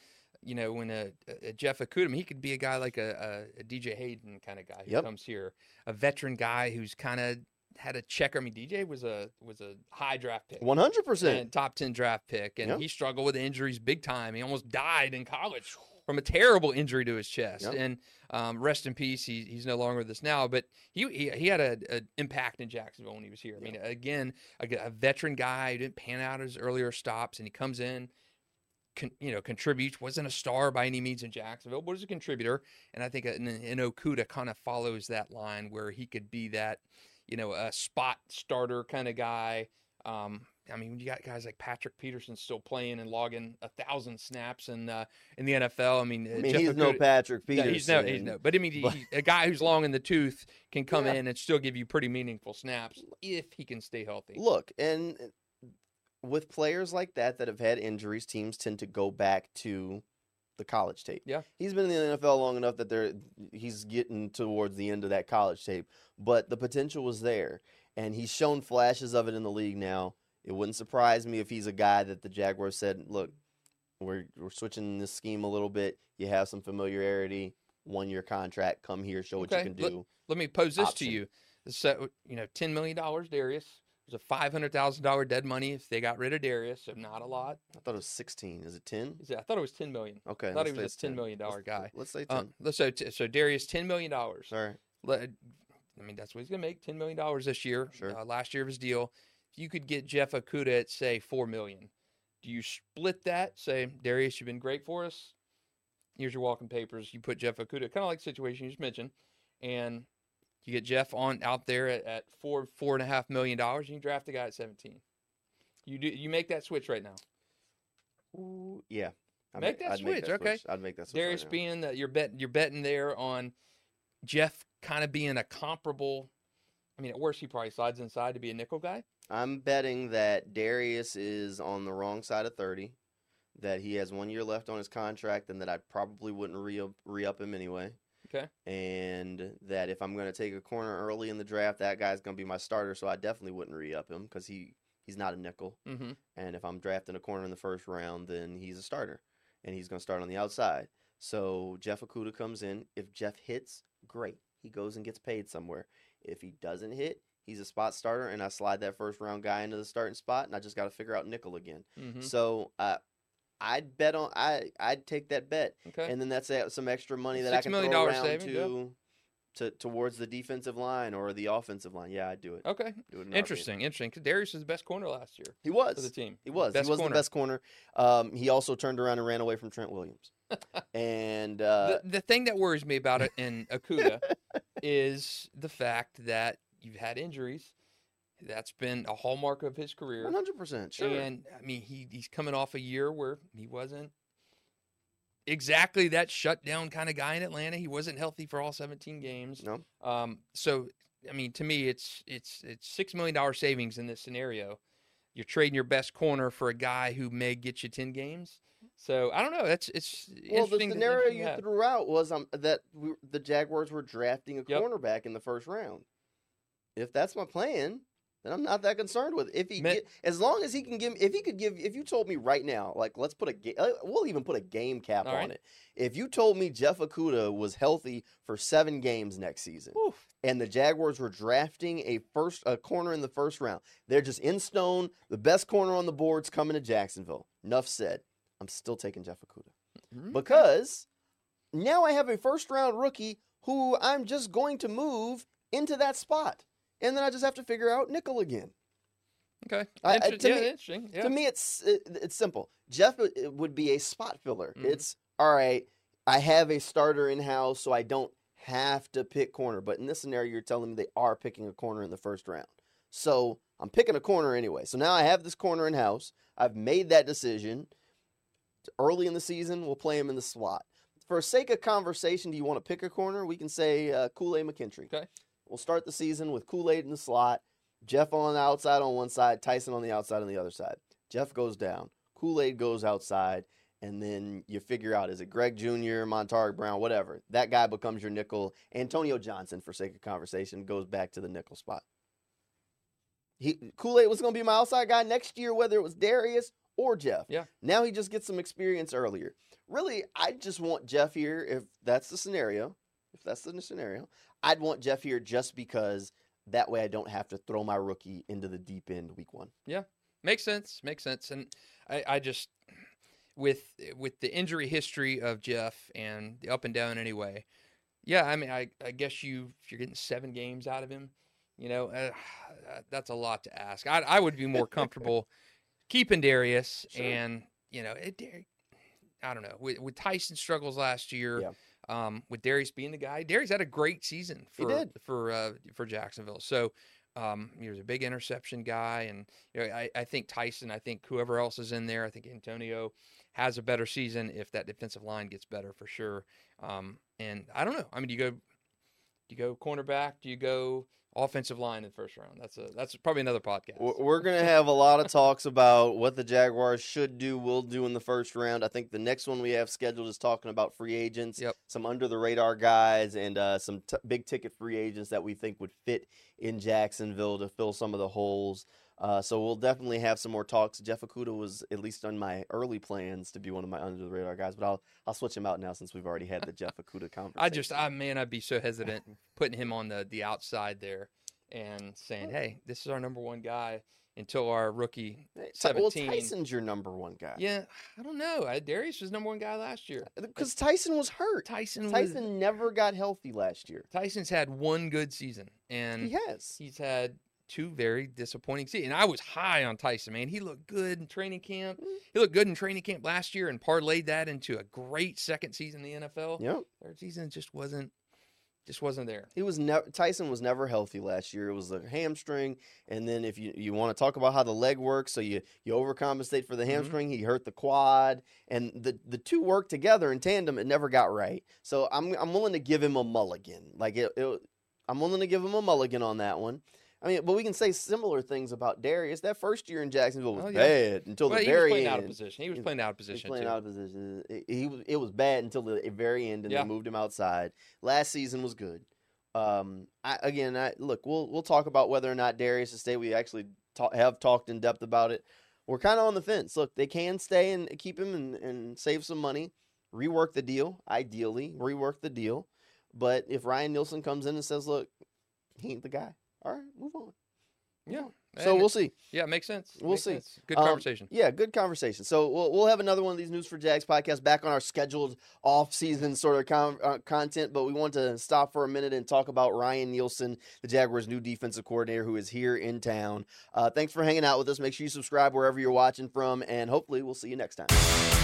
Speaker 2: you know, when a, a Jeff Okudah, he could be a guy like a, a, a DJ Hayden kind of guy who
Speaker 1: Yep.
Speaker 2: comes here, a veteran guy who's kind of had a checker. I mean, DJ was a was a high draft pick.
Speaker 1: 100%.
Speaker 2: top 10 draft pick and
Speaker 1: Yep.
Speaker 2: he struggled with injuries big time he almost died in college from a terrible injury to his chest
Speaker 1: Yep.
Speaker 2: and um, rest in peace he, he's no longer with us now but he he, he had an impact in jacksonville when he was here i mean again a veteran guy who didn't pan out his earlier stops and he comes in con, you know contributes wasn't a star by any means in jacksonville but was a contributor and i think an, an okudah kind of follows that line where he could be that you know a spot starter kind of guy um, I mean, you got guys like Patrick Peterson still playing and logging a thousand snaps in uh, in the NFL. I mean, uh,
Speaker 1: I mean,
Speaker 2: Jeff
Speaker 1: he's no
Speaker 2: Okudah-
Speaker 1: Patrick
Speaker 2: no,
Speaker 1: Peterson.
Speaker 2: he's no, he's no. But I mean, he-
Speaker 1: but-
Speaker 2: he- a guy who's long in the tooth can come
Speaker 1: Yeah.
Speaker 2: in and still give you pretty meaningful snaps if he can stay healthy.
Speaker 1: Look, and with players like that that have had injuries, teams tend to go back to the college tape.
Speaker 2: Yeah.
Speaker 1: He's been in the NFL long enough that they're he's getting towards the end of that college tape, but the potential was there and he's shown flashes of it in the league now. It wouldn't surprise me if he's a guy that the Jaguars said, "Look, we're we're switching this scheme a little bit. You have some familiarity. one year contract. Come here, show what
Speaker 2: Okay,
Speaker 1: you can do.
Speaker 2: Let me pose this
Speaker 1: option.
Speaker 2: to you. So, you know, $10 million, Darious. There's a $500,000 dead money if they got rid of Darious, so not a lot.
Speaker 1: I thought it was 16. Is it 10?
Speaker 2: Is it- I thought it was 10 million.
Speaker 1: Okay.
Speaker 2: I thought he
Speaker 1: say
Speaker 2: was a $10 million
Speaker 1: Let's-
Speaker 2: guy.
Speaker 1: Let's say 10.
Speaker 2: Um, let's- so, t- so Darious, $10 million.
Speaker 1: Sorry.
Speaker 2: Let- I mean, that's what he's going to make $10 million this year.
Speaker 1: Sure.
Speaker 2: Uh, last year of his deal. If you could get Jeff Okudah at, say, 4 million, do you split that? Say, Darious, you've been great for us. Here's your walking papers. You put Jeff Okudah, kind of like the situation you just mentioned, and you get Jeff on out there at, at four, four and a half million dollars, and you draft a guy at 17. You do you make that switch right now.
Speaker 1: Ooh, yeah. I'd
Speaker 2: Make that
Speaker 1: I'd
Speaker 2: switch, okay.
Speaker 1: I'd make that switch. right
Speaker 2: Darious
Speaker 1: now.
Speaker 2: being that you're bet you're betting there on Jeff kind of being a comparable. I mean, at worst he probably slides inside to be a nickel guy.
Speaker 1: I'm betting that Darious is on the wrong side of 30, that he has one year left on his contract, and that I probably wouldn't re up, re up him anyway.
Speaker 2: Okay.
Speaker 1: And that if I'm going to take a corner early in the draft, that guy's going to be my starter, so I definitely wouldn't re up him because he, he's not a nickel.
Speaker 2: Mm-hmm.
Speaker 1: And if I'm drafting a corner in the first round, then he's a starter, and he's going to start on the outside. So Jeff Okudah comes in. If Jeff hits, great. He goes and gets paid somewhere. If he doesn't hit, he's a spot starter, and I slide that first round guy into the starting spot, and I just got to figure out nickel again.
Speaker 2: Mm-hmm.
Speaker 1: So uh, I'd bet on I I'd take that bet,
Speaker 2: Okay.
Speaker 1: and then that's some extra money that I can throw around
Speaker 2: savings, yeah.
Speaker 1: to. To, towards the defensive line or the offensive line, yeah, I'd do it.
Speaker 2: okay.
Speaker 1: Do it in.
Speaker 2: Interesting. Interesting. Because Darious was the best corner last year
Speaker 1: He was.
Speaker 2: for the team.
Speaker 1: He was.
Speaker 2: Best
Speaker 1: he was
Speaker 2: corner.
Speaker 1: the best corner. Um, he also turned around and ran away from Trent Williams. And <laughs> uh,
Speaker 2: the, the thing that worries me about it <laughs> in Okudah is the fact that you've had injuries. That's been a hallmark of his career.
Speaker 1: 100% sure.
Speaker 2: And I mean, he he's coming off a year where he wasn't exactly that shutdown kind of guy in Atlanta. He wasn't healthy for all 17 games.
Speaker 1: no,
Speaker 2: Um, so I mean, to me, it's it's it's six million dollar savings in this scenario. You're trading your best corner for a guy who may get you 10 games. So I don't know. That's it's
Speaker 1: well, the scenario you threw out was um, that we, the Jaguars were drafting a
Speaker 2: Yep.
Speaker 1: cornerback in the first round. If that's my plan, then I'm not that concerned with it. If he get, as long as he can give, if he could give, if you told me right now, like let's put a, uh, we'll even put a game cap
Speaker 2: All
Speaker 1: on
Speaker 2: right.
Speaker 1: it. If you told me Jeff Okudah was healthy for seven games next season,
Speaker 2: Oof.
Speaker 1: and the Jaguars were drafting a first a corner in the first round. They're just in stone. The best corner on the board's coming to Jacksonville. Enough said. I'm still taking Jeff Okudah
Speaker 2: Mhm.
Speaker 1: because now I have a first round rookie who I'm just going to move into that spot, and then I just have to figure out nickel again.
Speaker 2: Okay.
Speaker 1: I-
Speaker 2: Inter-
Speaker 1: to
Speaker 2: yeah,
Speaker 1: me-
Speaker 2: interesting. Yeah.
Speaker 1: To me, it's it, it's simple. Jeff uh, would be a spot filler.
Speaker 2: Mhm.
Speaker 1: It's all right. I have a starter in house, so I don't have to pick corner. But in this scenario, you're telling me they are picking a corner in the first round. So I'm picking a corner anyway. So now I have this corner in house. I've made that decision. Early in the season, we'll play him in the slot. For sake of conversation, do you want to pick a corner? We can say uh, Kool Aid McKinstry.
Speaker 2: Okay.
Speaker 1: We'll start the season with Kool Aid in the slot, Jeff on the outside on one side, Tyson on the outside on the other side. Jeff goes down, Kool Aid goes outside, and then you figure out is it Greg Jr., Montaric Brown, whatever. That guy becomes your nickel. Antonio Johnson, for sake of conversation, goes back to the nickel spot. He Kool Aid was going to be my outside guy next year, whether it was Darious or Jeff.
Speaker 2: Yeah.
Speaker 1: Now he just gets some experience earlier. Really, I just want Jeff here if that's the scenario. If that's the scenario, I'd want Jeff here just because that way I don't have to throw my rookie into the deep end week one. Yeah.
Speaker 2: Makes sense. Makes sense. And I, I just with with the injury history of Jeff and the up and down anyway. Yeah, I mean, I, I guess you if you're getting seven games out of him, you know, uh, <sighs> that's a lot to ask. I I would be more <laughs> comfortable keeping Darious
Speaker 1: Sure.
Speaker 2: and you know, it, I don't know with, with Tyson struggles last year.
Speaker 1: Yeah.
Speaker 2: Um, with Darious being the guy, Darious had a great season for for uh, for Jacksonville. So um, he was a big interception guy, and you know, I, I think Tyson, I think whoever else is in there, I think Antonio has a better season if that defensive line gets better for sure. Um, and I don't know. I mean, do you go, do you go cornerback? Do you go offensive line in the first round? That's a that's probably another podcast.
Speaker 1: We're- We're going to have a lot of talks about what the Jaguars should do, will do in the first round. I think the next one we have scheduled is talking about free agents,
Speaker 2: Yep.
Speaker 1: some under the radar guys, and uh, some t- big ticket free agents that we think would fit in Jacksonville to fill some of the holes. Uh, so we'll definitely have some more talks. Jeff Okudah was at least on my early plans to be one of my under the radar guys, but I'll I'll switch him out now since we've already had the Jeff Okudah conversation.
Speaker 2: I just, I man, I'd be so hesitant putting him on the the outside there and saying, "Hey, this is our number one guy." Until our rookie
Speaker 1: Ty- well. Tyson's your number one guy.
Speaker 2: Yeah, I don't know. I, Darious was number one guy last year.
Speaker 1: because Tyson was hurt.
Speaker 2: Tyson was
Speaker 1: Tyson never got healthy last year.
Speaker 2: Tyson's had one good season, and
Speaker 1: He has.
Speaker 2: he's had two very disappointing seasons. And I was high on Tyson, man. He looked good in training camp.
Speaker 1: Mm.
Speaker 2: He looked good in training camp last year and parlayed that into a great second season in the NFL.
Speaker 1: Yep.
Speaker 2: Third season just wasn't just wasn't there.
Speaker 1: He was never Tyson was never healthy last year. It was a hamstring, and then if you, you want to talk about how the leg works, so you you overcompensate for the
Speaker 2: Mhm.
Speaker 1: hamstring. He hurt the quad, and the the two worked together in tandem. It never got right. So I'm I'm willing to give him a mulligan. Like it, it I'm willing to give him a mulligan on that one. I mean, but we can say similar things about Darious. That first year in Jacksonville was
Speaker 2: Oh, yeah.
Speaker 1: bad until
Speaker 2: Well,
Speaker 1: the
Speaker 2: he was playing
Speaker 1: end.
Speaker 2: out of position. He was playing out of position.
Speaker 1: He was playing
Speaker 2: too.
Speaker 1: out of position. It, he was it was bad until the very end, and
Speaker 2: Yeah.
Speaker 1: they moved him outside. Last season was good. Um, I, again, I look. We'll we'll talk about whether or not Darious is stay. We actually ta- have talked in depth about it. We're kind of on the fence. Look, they can stay and keep him and, and save some money, rework the deal. Ideally, rework the deal. But if Ryan Nielsen comes in and says, "Look, he ain't the guy," all right, move on.
Speaker 2: Yeah.
Speaker 1: So we'll see.
Speaker 2: Yeah, makes sense.
Speaker 1: We'll
Speaker 2: Makes
Speaker 1: see.
Speaker 2: sense. Good
Speaker 1: Um,
Speaker 2: conversation.
Speaker 1: Yeah, good conversation. So we'll, we'll have another one of these News4JAX podcasts back on our scheduled off-season sort of uh, content, but we want to stop for a minute and talk about Ryan Nielsen, the Jaguars' new defensive coordinator, who is here in town. Uh, thanks for hanging out with us. Make sure you subscribe wherever you're watching from, and hopefully we'll see you next time.